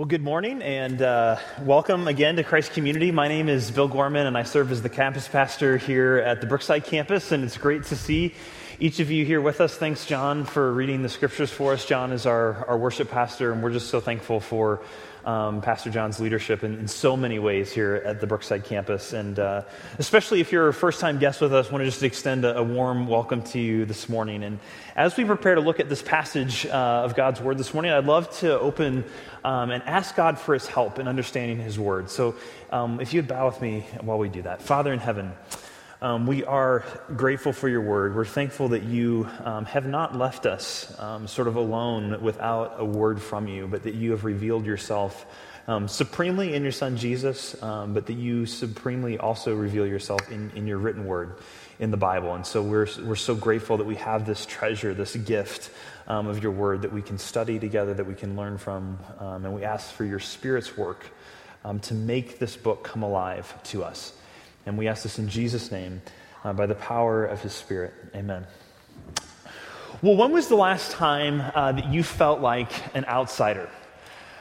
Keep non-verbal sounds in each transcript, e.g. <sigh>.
Well, good morning and uh, welcome again to Christ Community. My name is Bill Gorman and I serve as the campus pastor here at the Brookside campus, and it's great to see each of you here with us. Thanks, John, for reading the scriptures for us. John is our, our worship pastor, and we're just so thankful for um, Pastor John's leadership in, in, so many ways here at the Brookside campus. And uh, especially if you're a first time guest with us, I want to just extend a, a, warm welcome to you this morning. And as we prepare to look at this passage uh, of God's Word this morning, I'd love to open um, and ask God for His help in understanding His Word. So um, if you'd bow with me while we do that. Father in heaven, um, we are grateful for your word. We're thankful that you um, have not left us um, sort of alone without a word from you, but that you have revealed yourself um, supremely in your son Jesus, um, but that you supremely also reveal yourself in, in your written word in the Bible. And so we're, we're so grateful that we have this treasure, this gift um, of your word that we can study together, that we can learn from. and we ask for your Spirit's work to make this book come alive to us. And we ask this in Jesus' name uh, by the power of his Spirit. Amen. Well, when was the last time uh, that you felt like an outsider?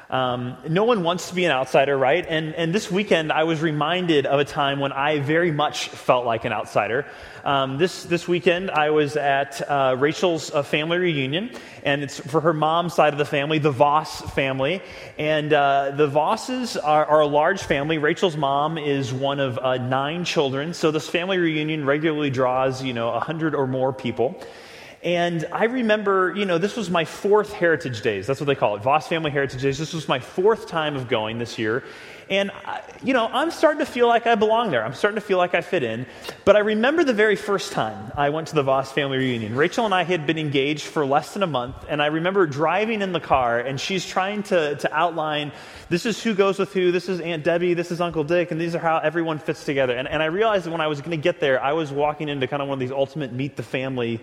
Um, no one wants to be an outsider, right? And, and this weekend, I was reminded of a time when I very much felt like an outsider. Um, this, this weekend, I was at uh, Rachel's uh, family reunion, and it's for her mom's side of the family, the Voss family. And uh, the Vosses are, are, a large family. Rachel's mom is one of uh, nine children, so this family reunion regularly draws, you know, 100 or more people. And I remember, you know, this was my fourth Heritage Days. That's what they call it, Voss Family Heritage Days. This was my fourth time of going this year. And, uh, you know, I'm starting to feel like I belong there. I'm starting to feel like I fit in. But I remember the very first time I went to the Voss family reunion. Rachel and I had been engaged for less than a month. And I remember driving in the car, and she's trying to, to outline this is who goes with who, this is Aunt Debbie, this is Uncle Dick, and these are how everyone fits together. And, and I realized that when I was going to get there, I was walking into kind of one of these ultimate meet the family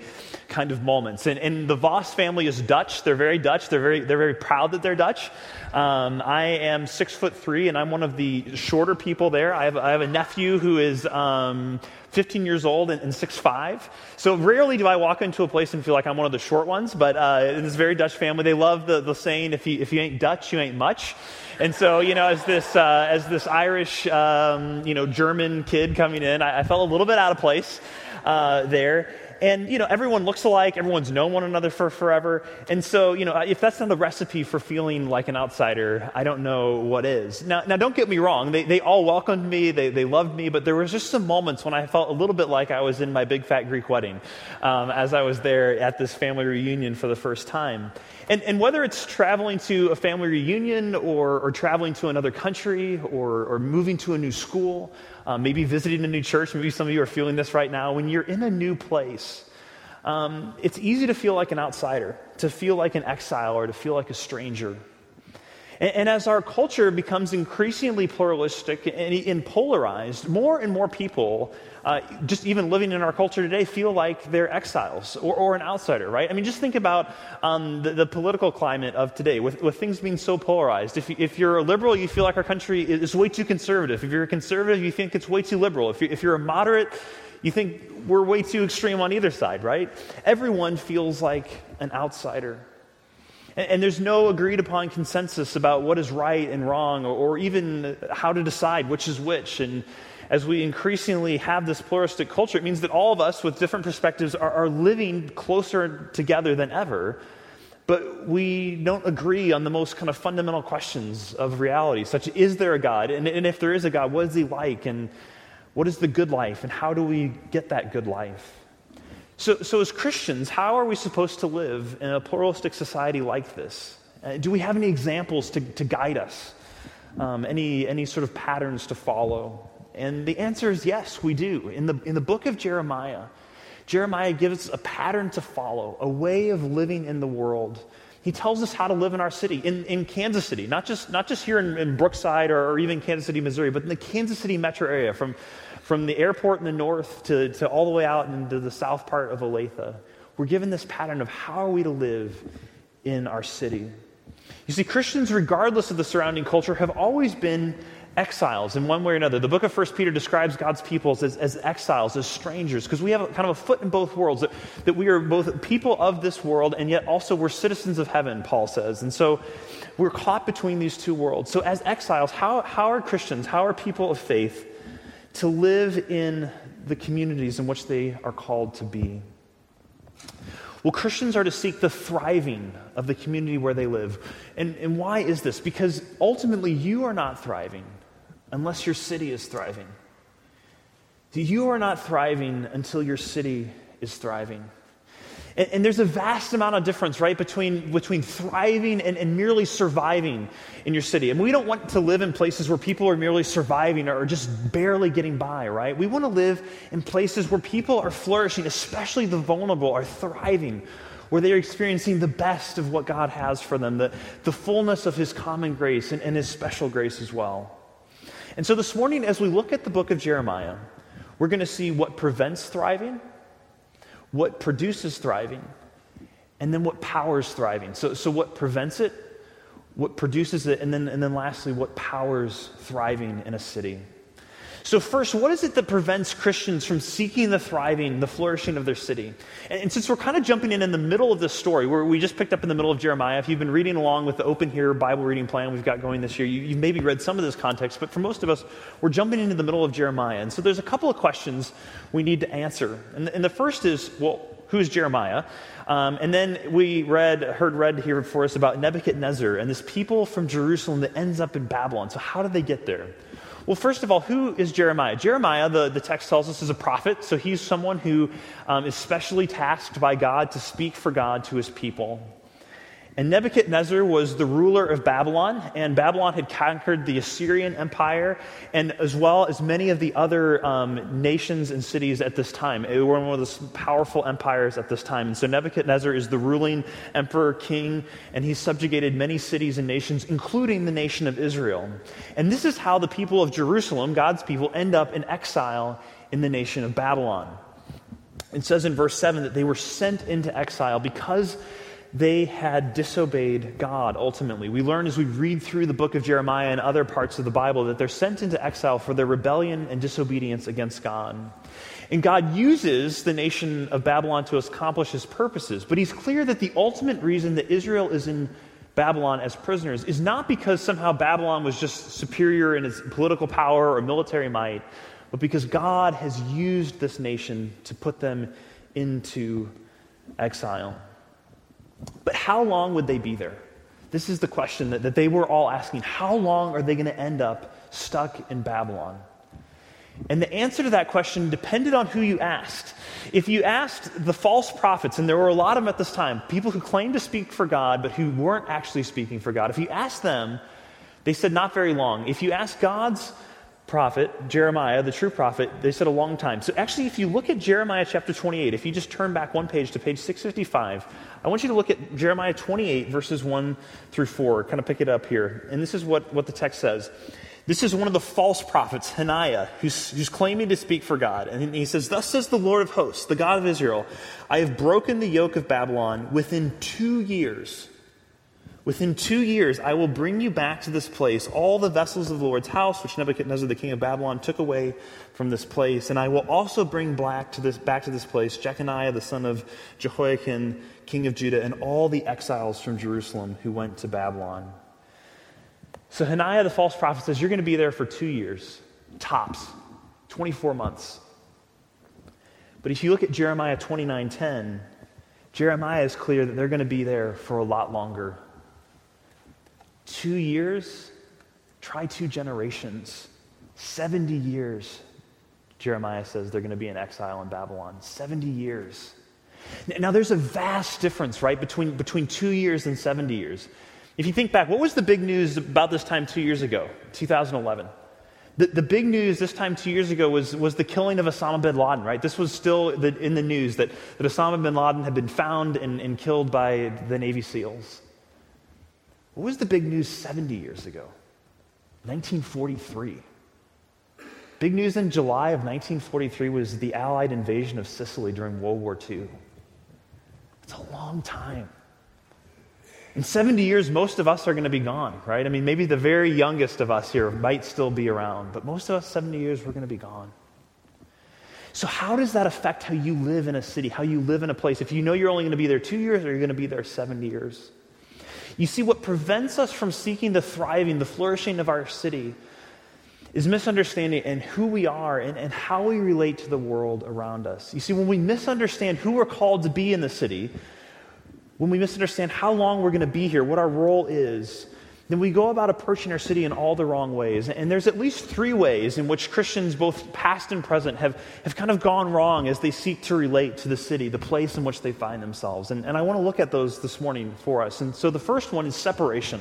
kind of moments. And, and the Voss family is Dutch. They're very Dutch. They're very, they're very proud that they're Dutch. Um, I am six foot three, and I'm one of the shorter people there. I have, I have a nephew who is um, 15 years old and, and 6'5. So rarely do I walk into a place and feel like I'm one of the short ones, but uh, in this very Dutch family, they love the, the saying, if you, if you ain't Dutch, you ain't much. And so, you know, as this, uh, as this Irish, um, you know, German kid coming in, I, I, felt a little bit out of place uh, there and you know everyone looks alike. Everyone's known one another for forever. And so you know if that's not the recipe for feeling like an outsider i don't know what is. Now, now don't get me wrong. They, they all welcomed me. They, they loved me. But there was just some moments when i felt a little bit like i was in my big fat greek wedding um, as i was there at this family reunion for the first time. And, and whether it's traveling to a family reunion or, or traveling to another country or, or moving to a new school uh, maybe visiting a new church. Maybe some of you are feeling this right now. When you're in a new place, um, it's easy to feel like an outsider, to feel like an exile, or to feel like a stranger. And, and as our culture becomes increasingly pluralistic and, and polarized, more and more people uh, just even living in our culture today, feel like they're exiles or, or an outsider, right? I mean, just think about um, the, the, political climate of today with, with things being so polarized. If, if you're a liberal, you feel like our country is way too conservative. If you're a conservative, you think it's way too liberal. If, you, if you're a moderate, you think we're way too extreme on either side, right? Everyone feels like an outsider. And, and there's no agreed upon consensus about what is right and wrong or, or even how to decide which is which. And as we increasingly have this pluralistic culture, it means that all of us with different perspectives are, are living closer together than ever, but we don't agree on the most kind of fundamental questions of reality, such as is there a God? And, and if there is a God, what is he like? And what is the good life? And how do we get that good life? So, so as Christians, how are we supposed to live in a pluralistic society like this? Uh, do we have any examples to, to guide us? Um, any, any sort of patterns to follow? And the answer is yes, we do. In the, in the book of Jeremiah, Jeremiah gives us a pattern to follow, a way of living in the world. He tells us how to live in our city, in, in Kansas City, not just, not just here in, in Brookside or, or, even Kansas City, Missouri, but in the Kansas City metro area, from, from the airport in the north to, to all the way out into the south part of Olathe. We're given this pattern of how are we to live in our city. You see, Christians, regardless of the surrounding culture, have always been exiles in one way or another. The book of 1 Peter describes God's peoples as, as exiles, as strangers, because we have kind of a foot in both worlds, that, that we are both people of this world and yet also we're citizens of heaven, Paul says. And so we're caught between these two worlds. So, as exiles, how, how are Christians, how are people of faith to live in the communities in which they are called to be? Well, Christians are to seek the thriving of the community where they live. And, and why is this? Because ultimately, you are not thriving unless your city is thriving. You are not thriving until your city is thriving. And, and, there's a vast amount of difference, right, between, between thriving and, and merely surviving in your city. And we don't want to live in places where people are merely surviving or just barely getting by, right? We want to live in places where people are flourishing, especially the vulnerable, are thriving, where they are experiencing the best of what God has for them, the, the fullness of His common grace and, and His special grace as well. And so this morning, as we look at the book of Jeremiah, we're going to see what prevents thriving what produces thriving, and then what powers thriving. So, so what prevents it, what produces it, and then, and then lastly, what powers thriving in a city. So, first, what is it that prevents Christians from seeking the thriving, the flourishing of their city? And, and, since we're kind of jumping in in the middle of this story, where we just picked up in the middle of Jeremiah, if you've been reading along with the Open Here Bible reading plan we've got going this year, you, have maybe read some of this context, but for most of us, we're jumping into the middle of Jeremiah. And so there's a couple of questions we need to answer. And, and the first is, well, who's Jeremiah? Um, and then we read, heard read here for us about Nebuchadnezzar and this people from Jerusalem that ends up in Babylon. So how did they get there? Well, first of all, who is Jeremiah? Jeremiah, the, the text tells us, is a prophet. So he's someone who um, is specially tasked by God to speak for God to his people. And Nebuchadnezzar was the ruler of Babylon, and Babylon had conquered the Assyrian Empire, and as well as many of the other um, nations and cities at this time. They were one of the powerful empires at this time. And so Nebuchadnezzar is the ruling emperor king, and he subjugated many cities and nations, including the nation of Israel. And this is how the people of Jerusalem, God's people, end up in exile in the nation of Babylon. It says in verse 7 that they were sent into exile because they had disobeyed God ultimately. We learn as we read through the book of Jeremiah and other parts of the Bible that they're sent into exile for their rebellion and disobedience against God. And God uses the nation of Babylon to accomplish his purposes. But he's clear that the ultimate reason that Israel is in Babylon as prisoners is not because somehow Babylon was just superior in its political power or military might, but because God has used this nation to put them into exile. But how long would they be there? This is the question that, that they were all asking. How long are they going to end up stuck in Babylon? And the answer to that question depended on who you asked. If you asked the false prophets, and there were a lot of them at this time, people who claimed to speak for God but who weren't actually speaking for God, if you asked them, they said not very long. If you asked God's prophet, Jeremiah, the true prophet, they said a long time. So actually, if you look at Jeremiah chapter 28, if you just turn back one page to page 655, I want you to look at Jeremiah 28, verses 1 through 4. Kind of pick it up here. And this is what, what the text says. This is one of the false prophets, Hananiah, who's, who's claiming to speak for God. And he says, Thus says the Lord of hosts, the God of Israel, I have broken the yoke of Babylon within two years Within two years, I will bring you back to this place, all the vessels of the Lord's house, which Nebuchadnezzar, the king of Babylon, took away from this place. And I will also bring back to this, back to this place Jeconiah, the son of Jehoiakim, king of Judah, and all the exiles from Jerusalem who went to Babylon. So Hananiah, the false prophet, says, You're going to be there for two years, tops, 24 months. But if you look at Jeremiah 29:10, Jeremiah is clear that they're going to be there for a lot longer Two years? Try two generations. 70 years, Jeremiah says they're going to be in exile in Babylon. 70 years. Now, there's a vast difference, right, between, between two years and 70 years. If you think back, what was the big news about this time two years ago, 2011? The, the big news this time two years ago was, was the killing of Osama bin Laden, right? This was still the, in the news that, that Osama bin Laden had been found and, and killed by the Navy SEALs. What was the big news 70 years ago? 1943. Big news in July of 1943 was the Allied invasion of Sicily during World War II. It's a long time. In 70 years, most of us are going to be gone, right? I mean, maybe the very youngest of us here might still be around, but most of us, 70 years, we're going to be gone. So, how does that affect how you live in a city, how you live in a place? If you know you're only going to be there two years or you're going to be there 70 years? You see, what prevents us from seeking the thriving, the flourishing of our city is misunderstanding and who we are and, and how we relate to the world around us. You see, when we misunderstand who we're called to be in the city, when we misunderstand how long we're going to be here, what our role is, then we go about approaching our city in all the wrong ways. And there's at least three ways in which Christians, both past and present, have, have kind of gone wrong as they seek to relate to the city, the place in which they find themselves. And, and I want to look at those this morning for us. And so the first one is separation.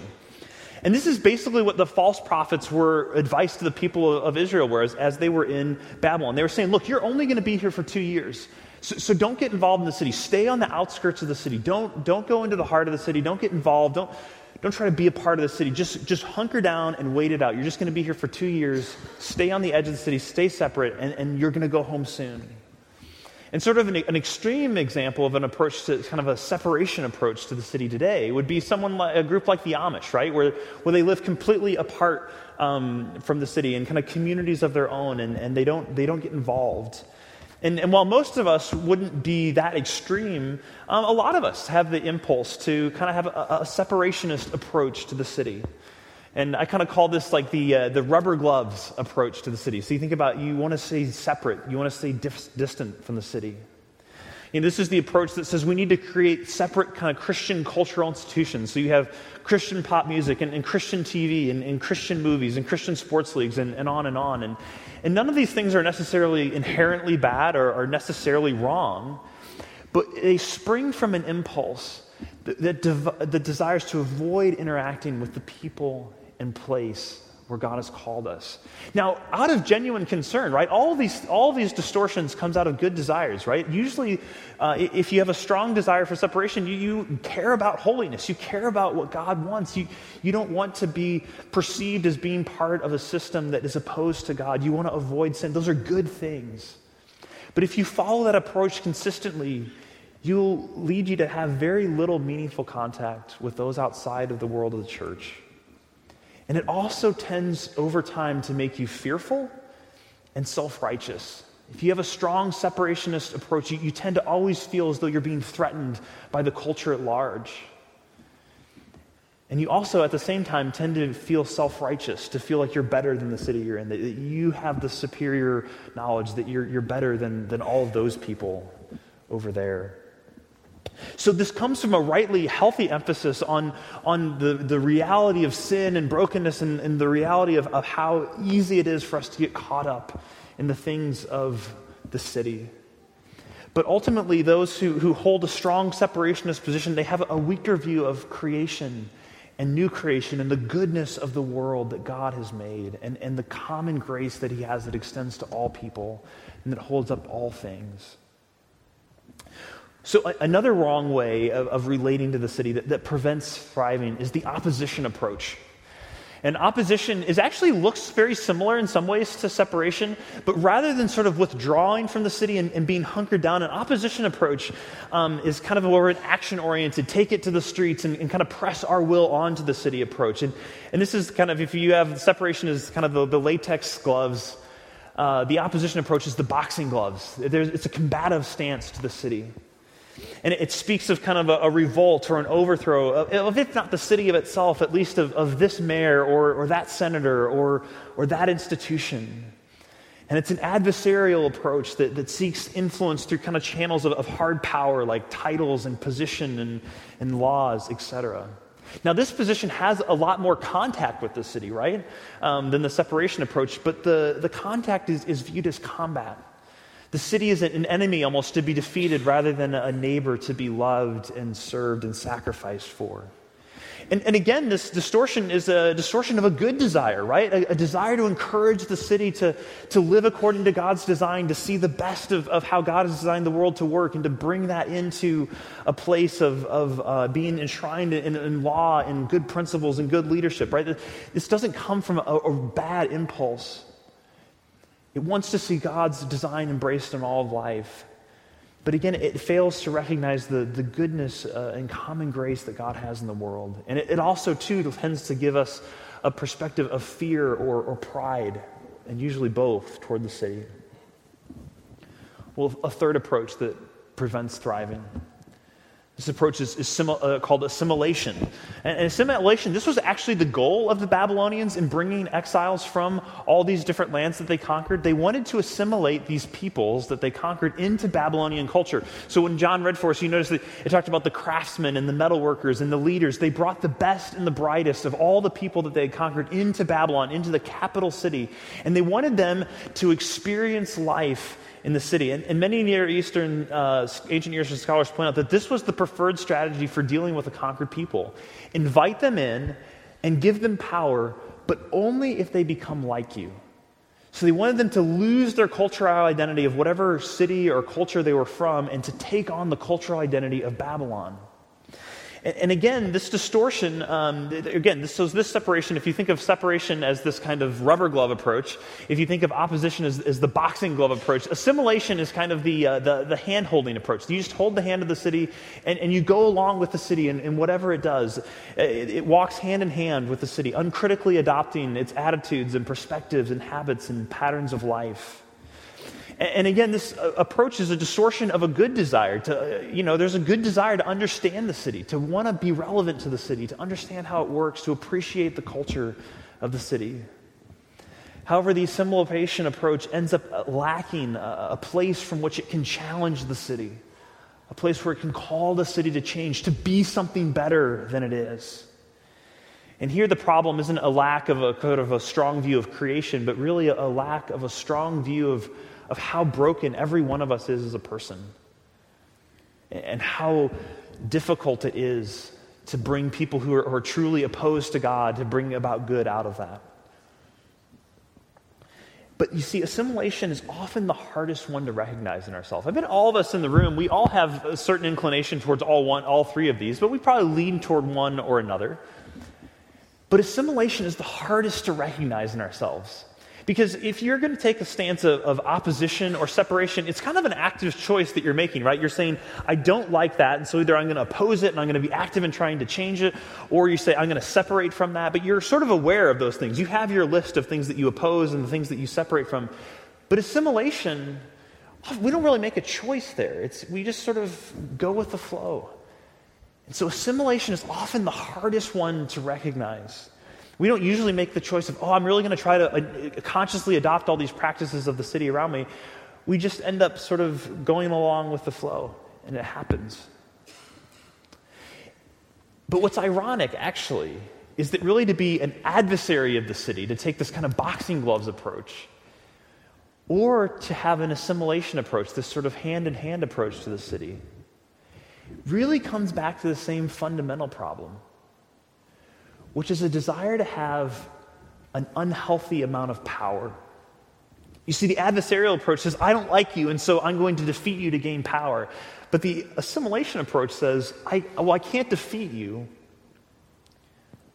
And this is basically what the false prophets were advice to the people of Israel were as, as they were in Babylon. They were saying, look, you're only going to be here for two years. So, so, don't get involved in the city. Stay on the outskirts of the city. Don't, don't go into the heart of the city. Don't get involved. Don't, don't try to be a part of the city. Just, just hunker down and wait it out. You're just going to be here for two years. Stay on the edge of the city. Stay separate, and, and you're going to go home soon. And sort of an, an, extreme example of an approach to kind of a separation approach to the city today would be someone like a group like the Amish, right? Where, where they live completely apart um, from the city in kind of communities of their own and, and they, don't, they don't get involved. And, and while most of us wouldn't be that extreme, um, a lot of us have the impulse to kind of have a, a separationist approach to the city. And I kind of call this like the, uh, the rubber gloves approach to the city. So you think about you want to stay separate, you want to stay dif- distant from the city. You know, this is the approach that says we need to create separate kind of Christian cultural institutions. So you have Christian pop music and, and Christian TV and, and, Christian movies and Christian sports leagues and, and on and on. And, and none of these things are necessarily inherently bad or, or necessarily wrong, but they spring from an impulse that, that, dev- that desires to avoid interacting with the people and place where God has called us. Now, out of genuine concern, right? All these, all these distortions comes out of good desires, right? Usually, uh, if you have a strong desire for separation, you, you care about holiness. You care about what God wants. You, you don't want to be perceived as being part of a system that is opposed to God. You want to avoid sin. Those are good things. But if you follow that approach consistently, you'll lead you to have very little meaningful contact with those outside of the world of the church. And it also tends over time to make you fearful and self righteous. If you have a strong separationist approach, you, you, tend to always feel as though you're being threatened by the culture at large. And you also, at the same time, tend to feel self righteous, to feel like you're better than the city you're in, that you have the superior knowledge, that you're, you're better than, than all of those people over there. So, this comes from a rightly healthy emphasis on, on the, the reality of sin and brokenness and, and the reality of, of how easy it is for us to get caught up in the things of the city. But ultimately, those who, who hold a strong separationist position, they have a weaker view of creation and new creation and the goodness of the world that God has made and, and the common grace that He has that extends to all people and that holds up all things. So, another wrong way of, of relating to the city that, that prevents thriving is the opposition approach. And opposition is actually looks very similar in some ways to separation, but rather than sort of withdrawing from the city and, and being hunkered down, an opposition approach um, is kind of a more an action oriented, take it to the streets and, and, kind of press our will onto the city approach. And, and this is kind of, if you have separation is kind of the, the latex gloves, uh, the opposition approach is the boxing gloves. There's, it's a combative stance to the city. And it speaks of kind of a, a revolt or an overthrow of, of, if not the city of itself, at least of, of this mayor or, or that senator or, or that institution. And it's an adversarial approach that, that seeks influence through kind of channels of, of hard power like titles and position and, and laws, etc. Now, this position has a lot more contact with the city, right, um, than the separation approach, but the, the contact is, is viewed as combat. The city is an enemy almost to be defeated rather than a neighbor to be loved and served and sacrificed for. And, and again, this distortion is a distortion of a good desire, right? A, a, desire to encourage the city to, to live according to God's design, to see the best of, of how God has designed the world to work, and to bring that into a place of, of uh, being enshrined in, in, law and good principles and good leadership, right? This doesn't come from a, a bad impulse. It wants to see God's design embraced in all of life. But again, it fails to recognize the, the goodness uh, and common grace that God has in the world. And it, it, also, too, tends to give us a perspective of fear or, or pride, and usually both, toward the city. Well, a third approach that prevents thriving this approach is, is simil- uh, called assimilation. And, and, assimilation, this was actually the goal of the Babylonians in bringing exiles from all these different lands that they conquered. They wanted to assimilate these peoples that they conquered into Babylonian culture. So when John read for us, you notice that it talked about the craftsmen and the metalworkers and the leaders. They brought the best and the brightest of all the people that they had conquered into Babylon, into the capital city. And they wanted them to experience life in the city. And, and many Near Eastern, uh, ancient Near Eastern scholars point out that this was the preferred strategy for dealing with a conquered people. Invite them in and give them power, but only if they become like you. So they wanted them to lose their cultural identity of whatever city or culture they were from and to take on the cultural identity of Babylon. And, and again, this distortion, um, again, this, so this separation, if you think of separation as this kind of rubber glove approach, if you think of opposition as, as the boxing glove approach, assimilation is kind of the, uh, the, the hand holding approach. You just hold the hand of the city and, and you go along with the city and, and whatever it does. It, it walks hand in hand with the city, uncritically adopting its attitudes and perspectives and habits and patterns of life. And again, this uh, approach is a distortion of a good desire to, uh, you know, there's a good desire to understand the city, to want to be relevant to the city, to understand how it works, to appreciate the culture of the city. However, the assimilation approach ends up uh, lacking a place from which it can challenge the city, a place where it can call the city to change, to be something better than it is. And here the problem isn't a lack of a kind of a strong view of creation, but really a lack of a strong view of of how broken every one of us is as a person and how difficult it is to bring people who are, who are, truly opposed to God to bring about good out of that. But you see, assimilation is often the hardest one to recognize in ourselves. I bet all of us in the room, we all have a certain inclination towards all one, all three of these, but we probably lean toward one or another. But assimilation is the hardest to recognize in ourselves. Because if you're going to take a stance of, of, opposition or separation, it's kind of an active choice that you're making, right? You're saying, I don't like that, and so either I'm going to oppose it and I'm going to be active in trying to change it, or you say, I'm going to separate from that. But you're sort of aware of those things. You have your list of things that you oppose and the things that you separate from. But assimilation, we don't really make a choice there. It's, we just sort of go with the flow. And so assimilation is often the hardest one to recognize. We don't usually make the choice of, oh, I'm really going to try to uh, consciously adopt all these practices of the city around me. We just end up sort of going along with the flow, and it happens. But what's ironic, actually, is that really to be an adversary of the city, to take this kind of boxing gloves approach, or to have an assimilation approach, this sort of hand in hand approach to the city, really comes back to the same fundamental problem which is a desire to have an unhealthy amount of power. You see, the adversarial approach says, I don't like you, and so I'm going to defeat you to gain power. But the assimilation approach says, I, well, I can't defeat you,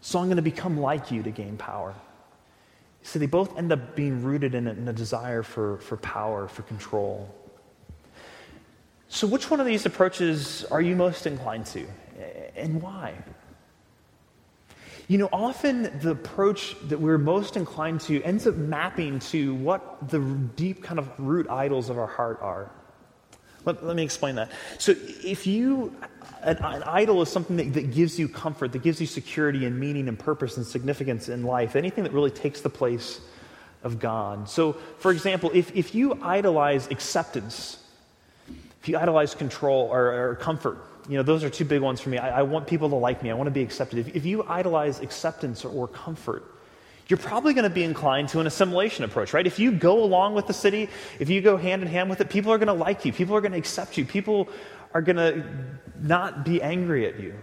so I'm going to become like you to gain power. So they both end up being rooted in a, in a desire for, for power, for control. So, which one of these approaches are you most inclined to, and why? You know, often the approach that we're most inclined to ends up mapping to what the deep kind of root idols of our heart are. Let, let me explain that. So, if you, an, an idol is something that, that gives you comfort, that gives you security and meaning and purpose and significance in life, anything that really takes the place of God. So, for example, if, if you idolize acceptance, if you idolize control or, or comfort, you know, those are two big ones for me. I, I want people to like me. I want to be accepted. If, if you idolize acceptance or, or comfort, you're probably going to be inclined to an assimilation approach, right? If you go along with the city, if you go hand in hand with it, people are going to like you. People are going to accept you. People are going to not be angry at you.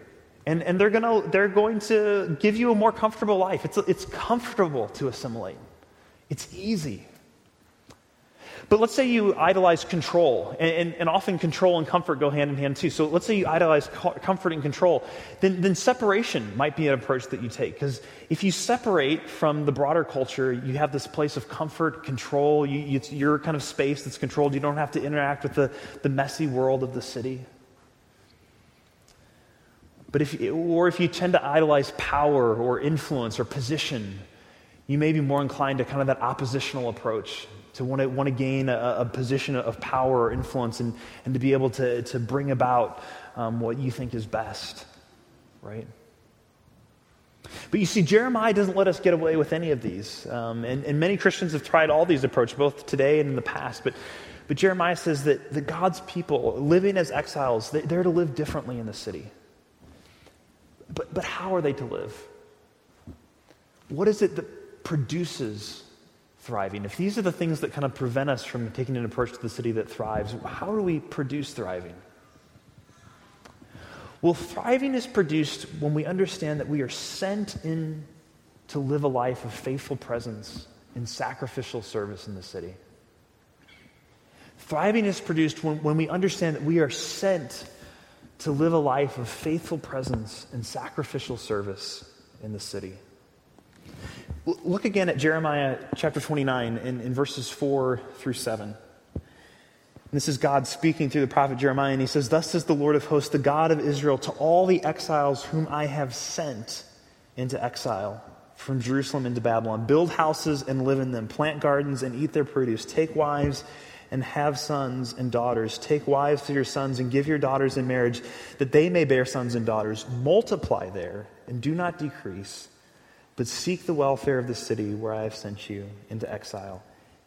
And, and they're, going to, they're going to give you a more comfortable life. It's, it's comfortable to assimilate, it's easy. But let's say you idolize control, and, and, and, often control and comfort go hand in hand too. So let's say you idolize comfort and control, then, then separation might be an approach that you take. Because if you separate from the broader culture, you have this place of comfort, control, you, it's your kind of space that's controlled. You don't have to interact with the, the messy world of the city. But if, or if you tend to idolize power or influence or position, you may be more inclined to kind of that oppositional approach to want to, want to gain a, a position of power or influence and, and to be able to, to bring about um, what you think is best, right? But you see, Jeremiah doesn't let us get away with any of these. Um, and, and many Christians have tried all these approaches, both today and in the past. But, but Jeremiah says that the God's people, living as exiles, they, they're to live differently in the city. But, but how are they to live? What is it that produces thriving, if these are the things that kind of prevent us from taking an approach to the city that thrives, how do we produce thriving? Well, thriving is produced when we understand that we are sent in to live a life of faithful presence and sacrificial service in the city. Thriving is produced when, when we understand that we are sent to live a life of faithful presence and sacrificial service in the city. Look again at Jeremiah chapter 29 in, in verses 4 through 7. This is God speaking through the prophet Jeremiah, and he says, Thus says the Lord of hosts, the God of Israel, to all the exiles whom I have sent into exile from Jerusalem into Babylon build houses and live in them, plant gardens and eat their produce, take wives and have sons and daughters. Take wives to your sons and give your daughters in marriage, that they may bear sons and daughters. Multiply there and do not decrease. But seek the welfare of the city where I have sent you into exile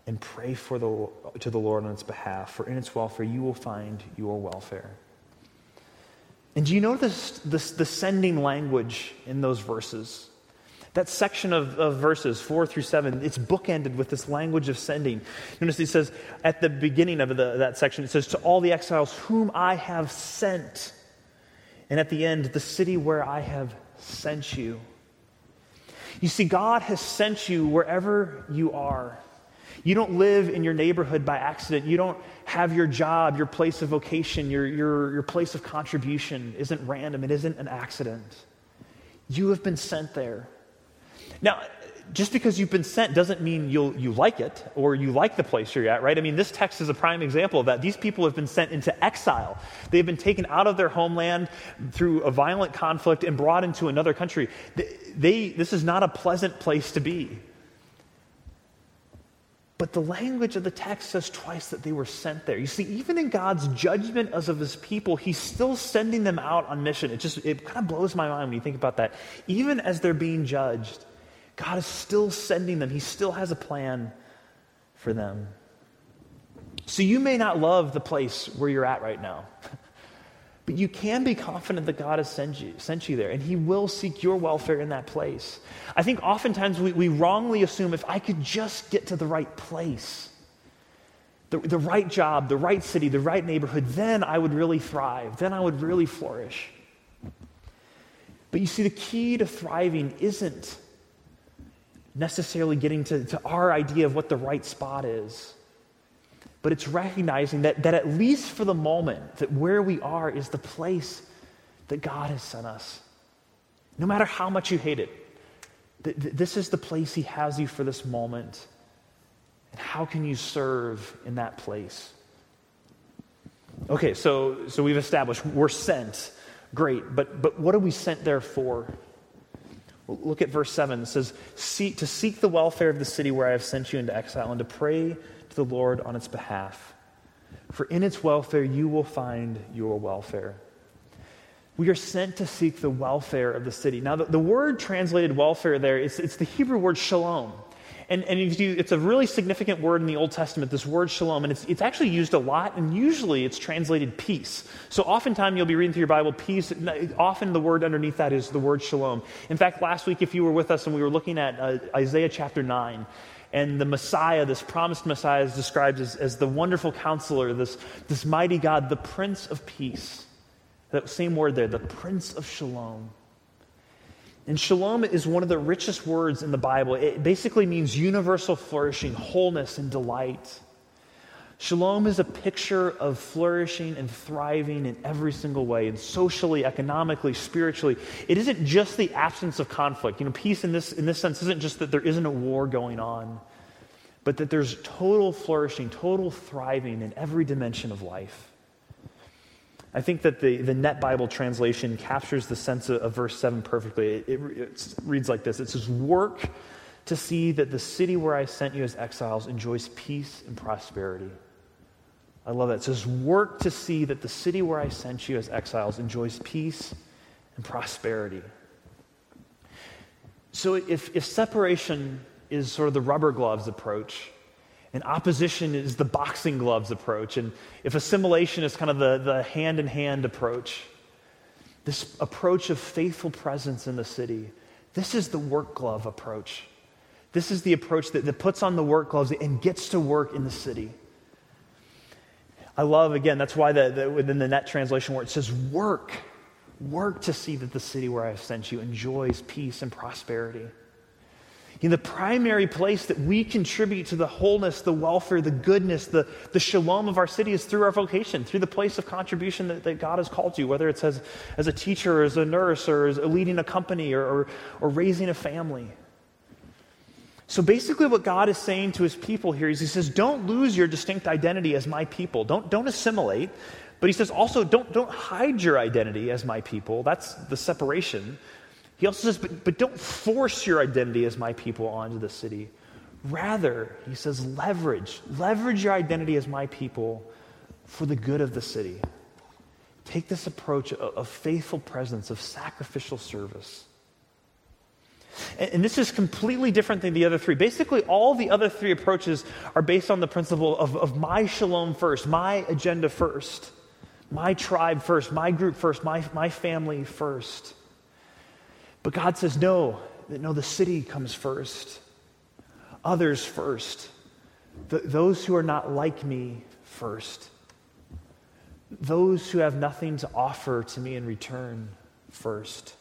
and pray for the, to the Lord on its behalf, for in its welfare you will find your welfare. And do you notice this, the sending language in those verses? That section of, of, verses, four through seven, it's bookended with this language of sending. Notice he says at the beginning of the, that section, it says, To all the exiles whom I have sent. And at the end, the city where I have sent you. You see, God has sent you wherever you are. You don't live in your neighborhood by accident. You don't have your job, your place of vocation, your, your, your place of contribution isn't random. It isn't an accident. You have been sent there. Now, just because you've been sent doesn't mean you'll, you like it or you like the place you're at, right? I mean, this text is a prime example of that. These people have been sent into exile. They've been taken out of their homeland through a violent conflict and brought into another country. They, they, this is not a pleasant place to be. But the language of the text says twice that they were sent there. You see, even in God's judgment as of his people, he's still sending them out on mission. It just it kind of blows my mind when you think about that. Even as they're being judged, God is still sending them, He still has a plan for them. So you may not love the place where you're at right now, <laughs> but you can be confident that God has sent you, sent you there, and He will seek your welfare in that place. I think oftentimes we, we wrongly assume if I could just get to the right place, the, the right job, the right city, the right neighborhood, then I would really thrive, then I would really flourish. But you see, the key to thriving isn't necessarily getting to, to our idea of what the right spot is. But it's recognizing that, that at least for the moment, that where we are is the place that God has sent us. No matter how much you hate it, th- th- this is the place He has you for this moment. And how can you serve in that place? Okay, so, so we've established we're sent. Great, but, but what are we sent there for? Look at verse 7. It says, To seek the welfare of the city where I have sent you into exile, and to pray to the Lord on its behalf. For in its welfare you will find your welfare. We are sent to seek the welfare of the city. Now, the, the word translated welfare there, it's, it's the Hebrew word shalom. And, and you, it's a really significant word in the Old Testament, this word shalom, and it's, it's actually used a lot, and usually it's translated peace. So oftentimes you'll be reading through your Bible, peace, often the word underneath that is the word shalom. In fact, last week, if you were with us and we were looking at uh, Isaiah chapter 9, and the Messiah, this promised Messiah, is described as, as the wonderful counselor, this, this mighty God, the Prince of Peace. That same word there, the Prince of Shalom. And shalom is one of the richest words in the Bible. It basically means universal flourishing, wholeness, and delight. Shalom is a picture of flourishing and thriving in every single way, and socially, economically, spiritually. It isn't just the absence of conflict. You know, peace in this, in this sense isn't just that there isn't a war going on, but that there's total flourishing, total thriving in every dimension of life. I think that the, the Net Bible translation captures the sense of, of verse 7 perfectly. It, it, it reads like this It says, Work to see that the city where I sent you as exiles enjoys peace and prosperity. I love that. It says, Work to see that the city where I sent you as exiles enjoys peace and prosperity. So if, if separation is sort of the rubber gloves approach, and opposition is the boxing gloves approach, and if assimilation is kind of the, the hand in hand approach, this approach of faithful presence in the city, this is the work glove approach. This is the approach that, that puts on the work gloves and gets to work in the city. I love, again, that's why the, the, within the net translation where it says work, work to see that the city where I have sent you enjoys peace and prosperity. You know, the primary place that we contribute to the wholeness, the welfare, the goodness, the, the shalom of our city is through our vocation, through the place of contribution that, that God has called you, whether it's as, as a teacher, as a nurse, or as leading a company, or, or, or raising a family. So basically, what God is saying to his people here is He says, Don't lose your distinct identity as my people. Don't, don't assimilate. But He says also, don't, don't hide your identity as my people. That's the separation. He also says, but, but don't force your identity as my people onto the city. Rather, He says, leverage. Leverage your identity as my people for the good of the city. Take this approach of, of faithful presence, of sacrificial service. And, and, this is completely different than the other three. Basically, all the other three approaches are based on the principle of, of my shalom first, my agenda first, my tribe first, my group first, my, my family first. But God says, no, no, the city comes first, others first, those who are not like me first, those who have nothing to offer to me in return first.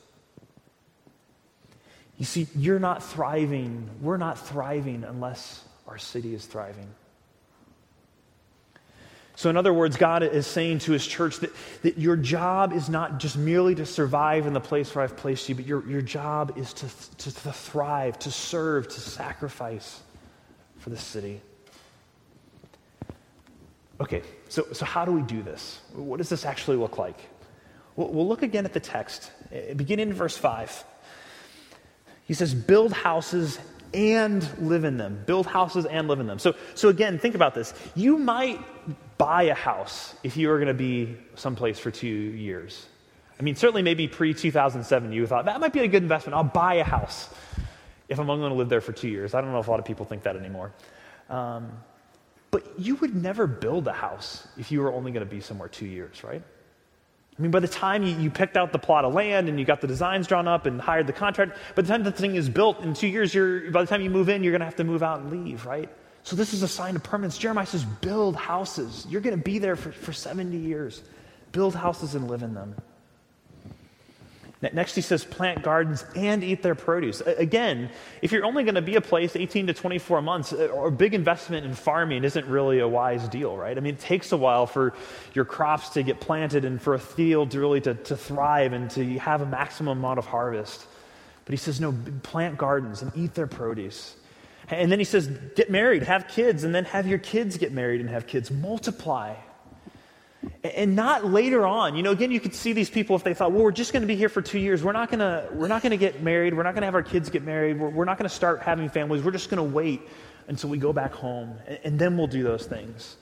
You see, you're not thriving. We're not thriving unless our city is thriving. So, in other words, God is saying to his church that, that your job is not just merely to survive in the place where I've placed you, but your, your job is to, to, to thrive, to serve, to sacrifice for the city. Okay, so, so how do we do this? What does this actually look like? We'll, we'll look again at the text, eh, beginning in verse 5. He says, build houses and live in them. Build houses and live in them. So, so again, think about this. You might buy a house if you were going to be someplace for two years. I mean, certainly maybe pre 2007, you thought that might be a good investment. I'll buy a house if I'm only going to live there for two years. I don't know if a lot of people think that anymore. Um, but you would never build a house if you were only going to be somewhere two years, right? I mean, by the time you, you, picked out the plot of land and you got the designs drawn up and hired the contract, by the time the thing is built in two years, you're, by the time you move in, you're going to have to move out and leave, right? So this is a sign of permanence. Jeremiah says, build houses. You're going to be there for, for 70 years. Build houses and live in them. Next, he says, plant gardens and eat their produce. Again, if you're only going to be a place 18 to 24 months, uh, a big investment in farming isn't really a wise deal, right? I mean, it takes a while for your crops to get planted and for a field to really to, to thrive and to have a maximum amount of harvest. But he says, no, plant gardens and eat their produce. And then he says, get married, have kids, and then have your kids get married and have kids. Multiply. And not later on. You know, again, you could see these people if they thought, well, we're just going to be here for two years. We're not going to, we're not going to get married. We're not going to have our kids get married. We're, we're not going to start having families. We're just going to wait until we go back home. And, and then we'll do those things.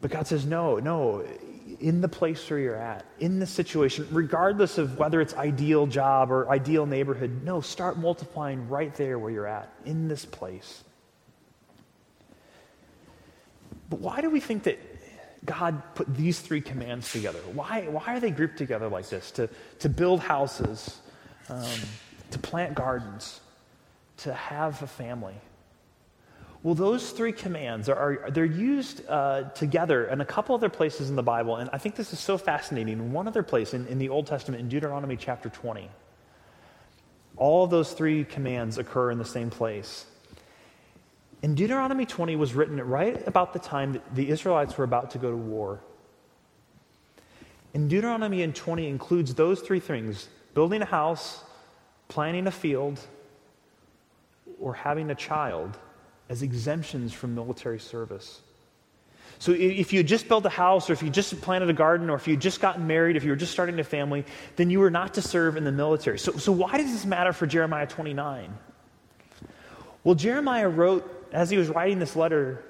But God says, no, no. In the place where you're at, in the situation, regardless of whether it's ideal job or ideal neighborhood, no, start multiplying right there where you're at, in this place. But why do we think that God put these three commands together? Why, why are they grouped together like this? To, to build houses, um, to plant gardens, to have a family. Well, those three commands are, are they're used uh, together in a couple other places in the Bible, and I think this is so fascinating. One other place in, in the Old Testament, in Deuteronomy chapter 20, all those three commands occur in the same place. And Deuteronomy 20 was written right about the time that the Israelites were about to go to war. And Deuteronomy 20 includes those three things building a house, planting a field, or having a child as exemptions from military service. So if you just built a house, or if you just planted a garden, or if you just gotten married, if you were just starting a family, then you were not to serve in the military. So, so why does this matter for Jeremiah 29? Well, Jeremiah wrote, as he was writing this letter,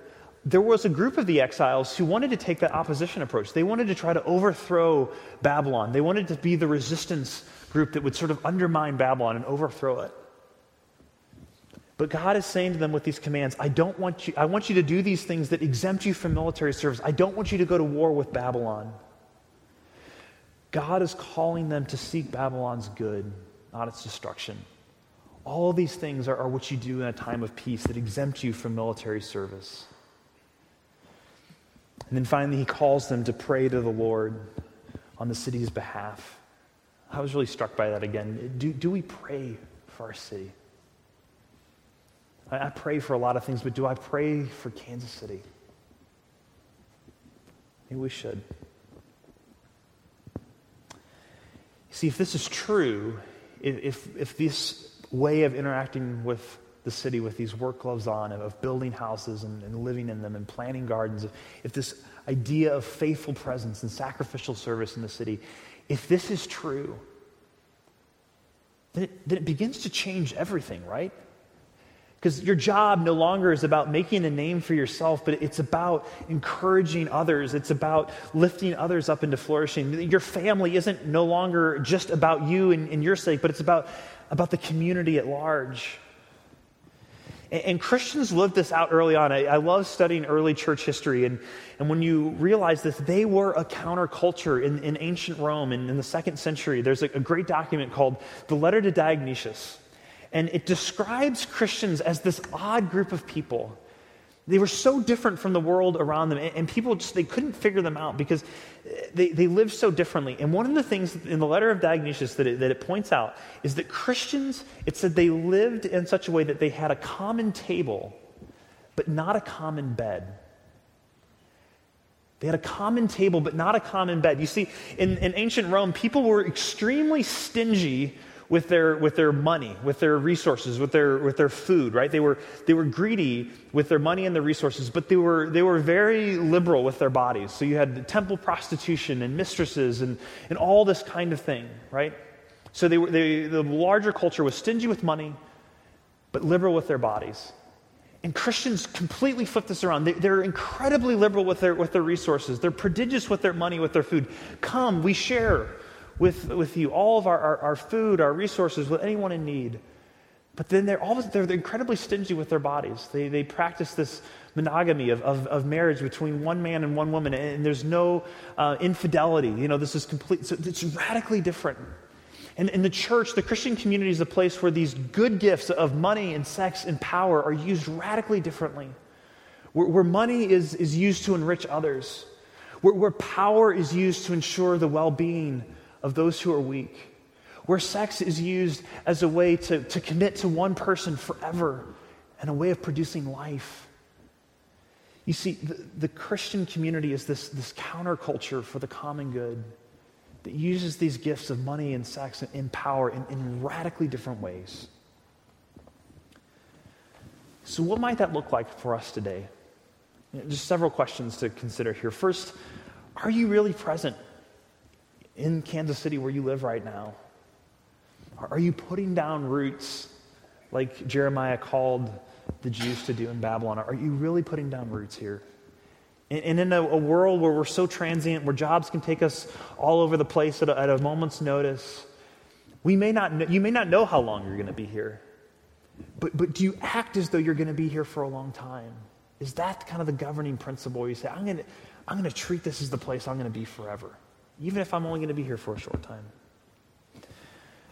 there was a group of the exiles who wanted to take that opposition approach. They wanted to try to overthrow Babylon. They wanted to be the resistance group that would sort of undermine Babylon and overthrow it. But God is saying to them with these commands, I don't want you, I want you to do these things that exempt you from military service. I don't want you to go to war with Babylon. God is calling them to seek Babylon's good, not its destruction. All these things are, are what you do in a time of peace that exempt you from military service. And then finally, he calls them to pray to the Lord on the city's behalf. I was really struck by that again. Do, do we pray for our city? I, I pray for a lot of things, but do I pray for Kansas City? Maybe we should. See, if this is true, if, if this way of interacting with the city with these work gloves on, of building houses and, and, living in them and planting gardens, if this idea of faithful presence and sacrificial service in the city, if this is true, then it, then it begins to change everything, right? Because your job no longer is about making a name for yourself, but it's about encouraging others. It's about lifting others up into flourishing. Your family isn't no longer just about you and, and your sake, but it's about, about the community at large. And, and Christians lived this out early on. I, I, love studying early church history. And, and when you realize this, they were a counterculture in, in ancient Rome in, in the second century. There's a, a great document called the Letter to Diognetus. And it describes Christians as this odd group of people. They were so different from the world around them, and people just they couldn't figure them out because they, they lived so differently. And one of the things in the letter of Diognetus that it, that it points out is that Christians, it said they lived in such a way that they had a common table, but not a common bed. They had a common table, but not a common bed. You see, in, in ancient Rome, people were extremely stingy with their, with their money, with their resources, with their, with their food, right? They were, they were greedy with their money and their resources, but they were, they were very liberal with their bodies. So you had temple prostitution and mistresses and, and all this kind of thing, right? So they were, they, the larger culture was stingy with money, but liberal with their bodies. And Christians completely flip this around. They, are incredibly liberal with their, with their resources. They're prodigious with their money, with their food. Come, we share with, with you all of our, our, our food, our resources, with anyone in need. But then they're, always, they're incredibly stingy with their bodies. They, they practice this monogamy of, of, of marriage between one man and one woman, and there's no uh, infidelity. You know, this is complete, so it's radically different. And in the church, the Christian community is a place where these good gifts of money and sex and power are used radically differently. Where, where money is, is used to enrich others, where, where power is used to ensure the well being of those who are weak, where sex is used as a way to, to commit to one person forever and a way of producing life. You see, the, the Christian community is this, this counterculture for the common good that uses these gifts of money and sex and power in, in radically different ways. So, what might that look like for us today? You know, just several questions to consider here. First, are you really present in Kansas City where you live right now? Are you putting down roots like Jeremiah called the Jews to do in Babylon? Are you really putting down roots here? And in a, world where we're so transient, where jobs can take us all over the place at a, at a moment's notice, we may not know, you may not know how long you're going to be here. But, but do you act as though you're going to be here for a long time? Is that kind of the governing principle you say, I'm going to, I'm going to treat this as the place I'm going to be forever? Even if I'm only going to be here for a short time.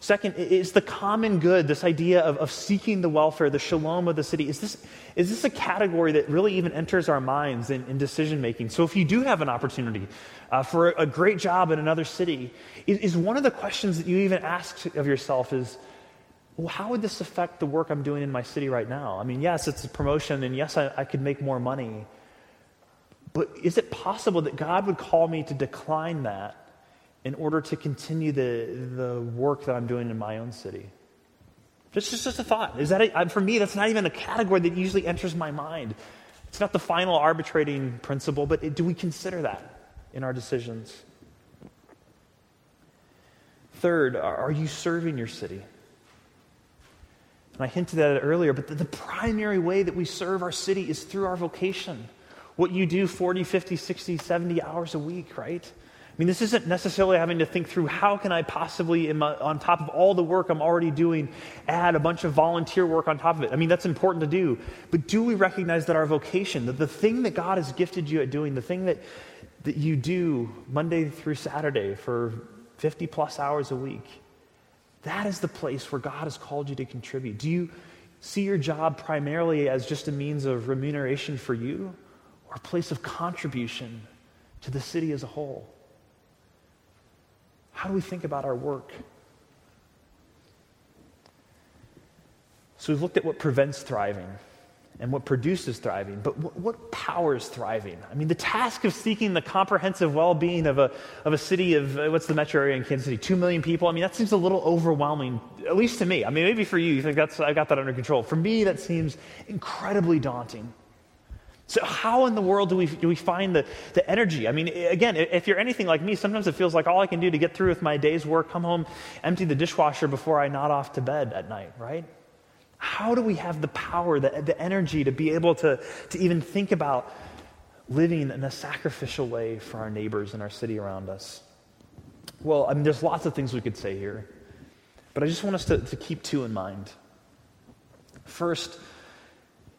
Second, is the common good, this idea of, of seeking the welfare, the shalom of the city. Is this, is this a category that really even enters our minds in, in decision making? So, if you do have an opportunity uh, for a, great job in another city, is, is one of the questions that you even ask of yourself is well, how would this affect the work I'm doing in my city right now? I mean, yes, it's a promotion, and yes, I, I could make more money. But is it possible that God would call me to decline that in order to continue the, the work that I'm doing in my own city? Just, just, just a thought. Is that a, for me? That's not even a category that usually enters my mind. It's not the final arbitrating principle, but it, do we consider that in our decisions? Third, are you serving your city? And I hinted at it earlier, but the, the primary way that we serve our city is through our vocation. What you do 40, 50, 60, 70 hours a week, right? I mean, this isn't necessarily having to think through how can I possibly, my, on top of all the work I'm already doing, add a bunch of volunteer work on top of it. I mean, that's important to do. But do we recognize that our vocation, that the thing that God has gifted you at doing, the thing that, that you do Monday through Saturday for 50 plus hours a week, that is the place where God has called you to contribute. Do you see your job primarily as just a means of remuneration for you or a place of contribution to the city as a whole? How do we think about our work? So we've looked at what prevents thriving and what produces thriving, but what, what, powers thriving? I mean, the task of seeking the comprehensive well being of a, of a city of, uh, what's the metro area in Kansas City? Two million people? I mean, that seems a little overwhelming, at least to me. I mean, maybe for you, you think that's, I got that under control. For me, that seems incredibly daunting. So, how in the world do we, do we find the, the energy? I mean, again, if you're anything like me, sometimes it feels like all I can do to get through with my day's work, come home, empty the dishwasher before I nod off to bed at night, right? How do we have the power, the, the energy to be able to, to even think about living in a sacrificial way for our neighbors and our city around us? Well, I mean, there's lots of things we could say here, but I just want us to, to keep two in mind. First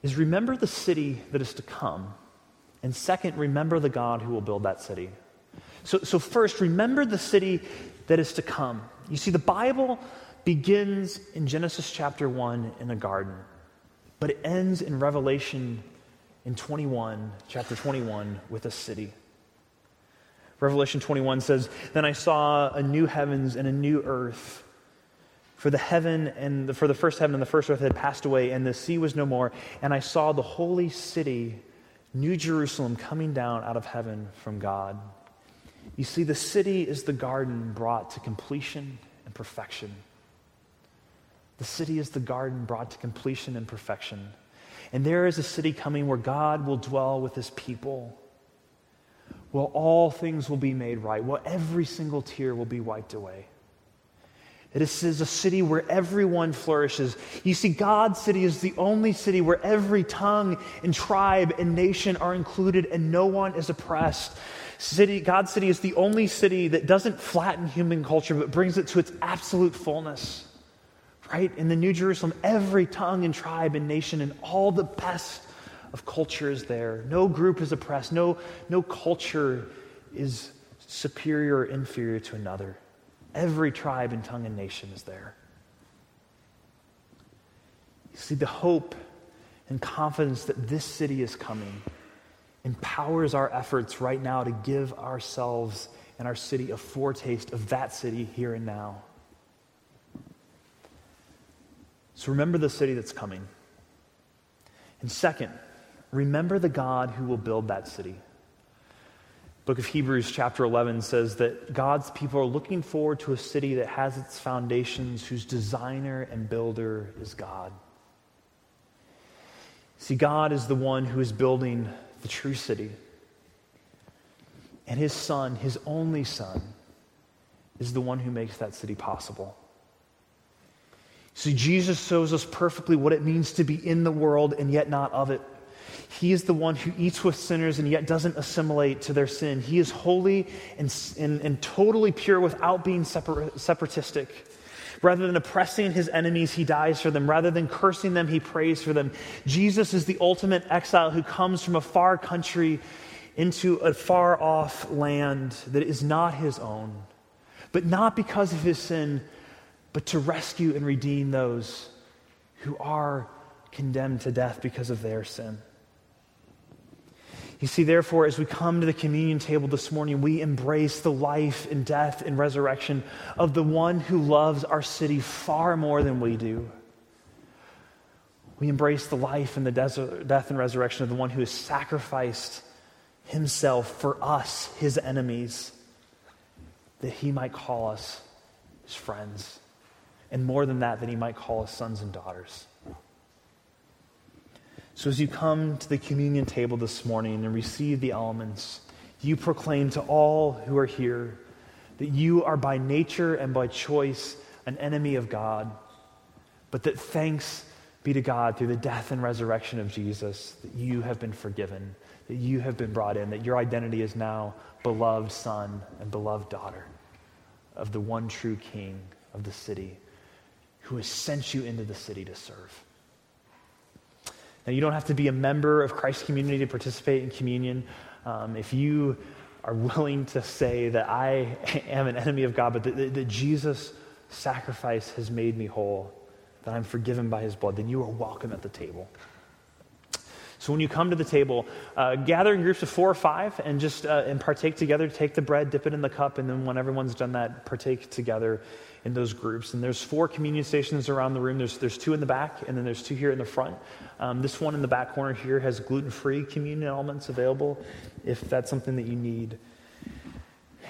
is remember the city that is to come, and second, remember the God who will build that city. So, so first, remember the city that is to come. You see, the Bible begins in Genesis chapter 1 in a garden, but it ends in Revelation in 21, chapter 21, with a city. Revelation 21 says, Then I saw a new heavens and a new earth. For the heaven and the, for the first heaven and the first earth had passed away, and the sea was no more. And I saw the holy city, New Jerusalem, coming down out of heaven from God. You see, the city is the garden brought to completion and perfection. The city is the garden brought to completion and perfection. And there is a city coming where God will dwell with his people. Well, all things will be made right. Well, every single tear will be wiped away. It is a city where everyone flourishes. You see, God's city is the only city where every tongue and tribe and nation are included and no one is oppressed. City, God's city is the only city that doesn't flatten human culture but brings it to its absolute fullness right? In the New Jerusalem, every tongue and tribe and nation and all the best of culture is there. No group is oppressed, no, no culture is superior or inferior to another. Every tribe and tongue and nation is there. You see, the hope and confidence that this city is coming empowers our efforts right now to give ourselves and our city a foretaste of that city here and now. So remember the city that's coming. And second, remember the God who will build that city. Book of Hebrews chapter 11 says that God's people are looking forward to a city that has its foundations, whose designer and builder is God. See, God is the one who is building the true city. And his son, his only son, is the one who makes that city possible. See, Jesus shows us perfectly what it means to be in the world and yet not of it. He is the one who eats with sinners and yet doesn't assimilate to their sin. He is holy and, and, and totally pure without being separ- separatistic. Rather than oppressing his enemies, he dies for them. Rather than cursing them, he prays for them. Jesus is the ultimate exile who comes from a far country into a far off land that is not his own, but not because of his sin but to rescue and redeem those who are condemned to death because of their sin. You see, therefore, as we come to the communion table this morning, we embrace the life and death and resurrection of the one who loves our city far more than we do. We embrace the life and the death and resurrection of the one who has sacrificed himself for us, his enemies, that he might call us his friends. And more than that, that he might call us sons and daughters. So as you come to the communion table this morning and receive the elements, you proclaim to all who are here that you are by nature and by choice an enemy of God, but that thanks be to God through the death and resurrection of Jesus that you have been forgiven, that you have been brought in, that your identity is now beloved son and beloved daughter of the one true king of the city who has sent you into the city to serve. Now, you don't have to be a member of Christ's community to participate in communion. Um, if you are willing to say that I <laughs> am an enemy of God, but that, that, Jesus' sacrifice has made me whole, that I'm forgiven by his blood, then you are welcome at the table. So when you come to the table, uh, gather in groups of four or five and just uh, and partake together. Take the bread, dip it in the cup, and then when everyone's done that, partake together in those groups. And there's four communion stations around the room. There's, there's two in the back, and then there's two here in the front. Um, this one in the back corner here has gluten-free communion elements available if that's something that you need.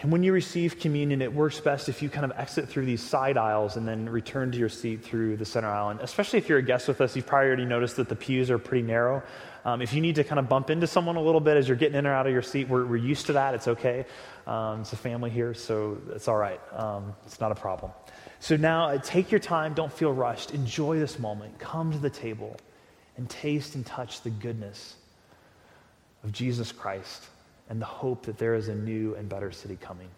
And when you receive communion, it works best if you kind of exit through these side aisles and then return to your seat through the center aisle. And especially if you're a guest with us, you've probably already noticed that the pews are pretty narrow. Um, if you need to kind of bump into someone a little bit as you're getting in or out of your seat, we're, we're used to that. It's okay. Um, it's a family here, so it's all right. Um, it's not a problem. So now uh, take your time. Don't feel rushed. Enjoy this moment. Come to the table and taste and touch the goodness of Jesus Christ and the hope that there is a new and better city coming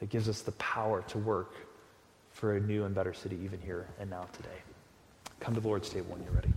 that gives us the power to work for a new and better city even here and now today. Come to the Lord's table when you're ready.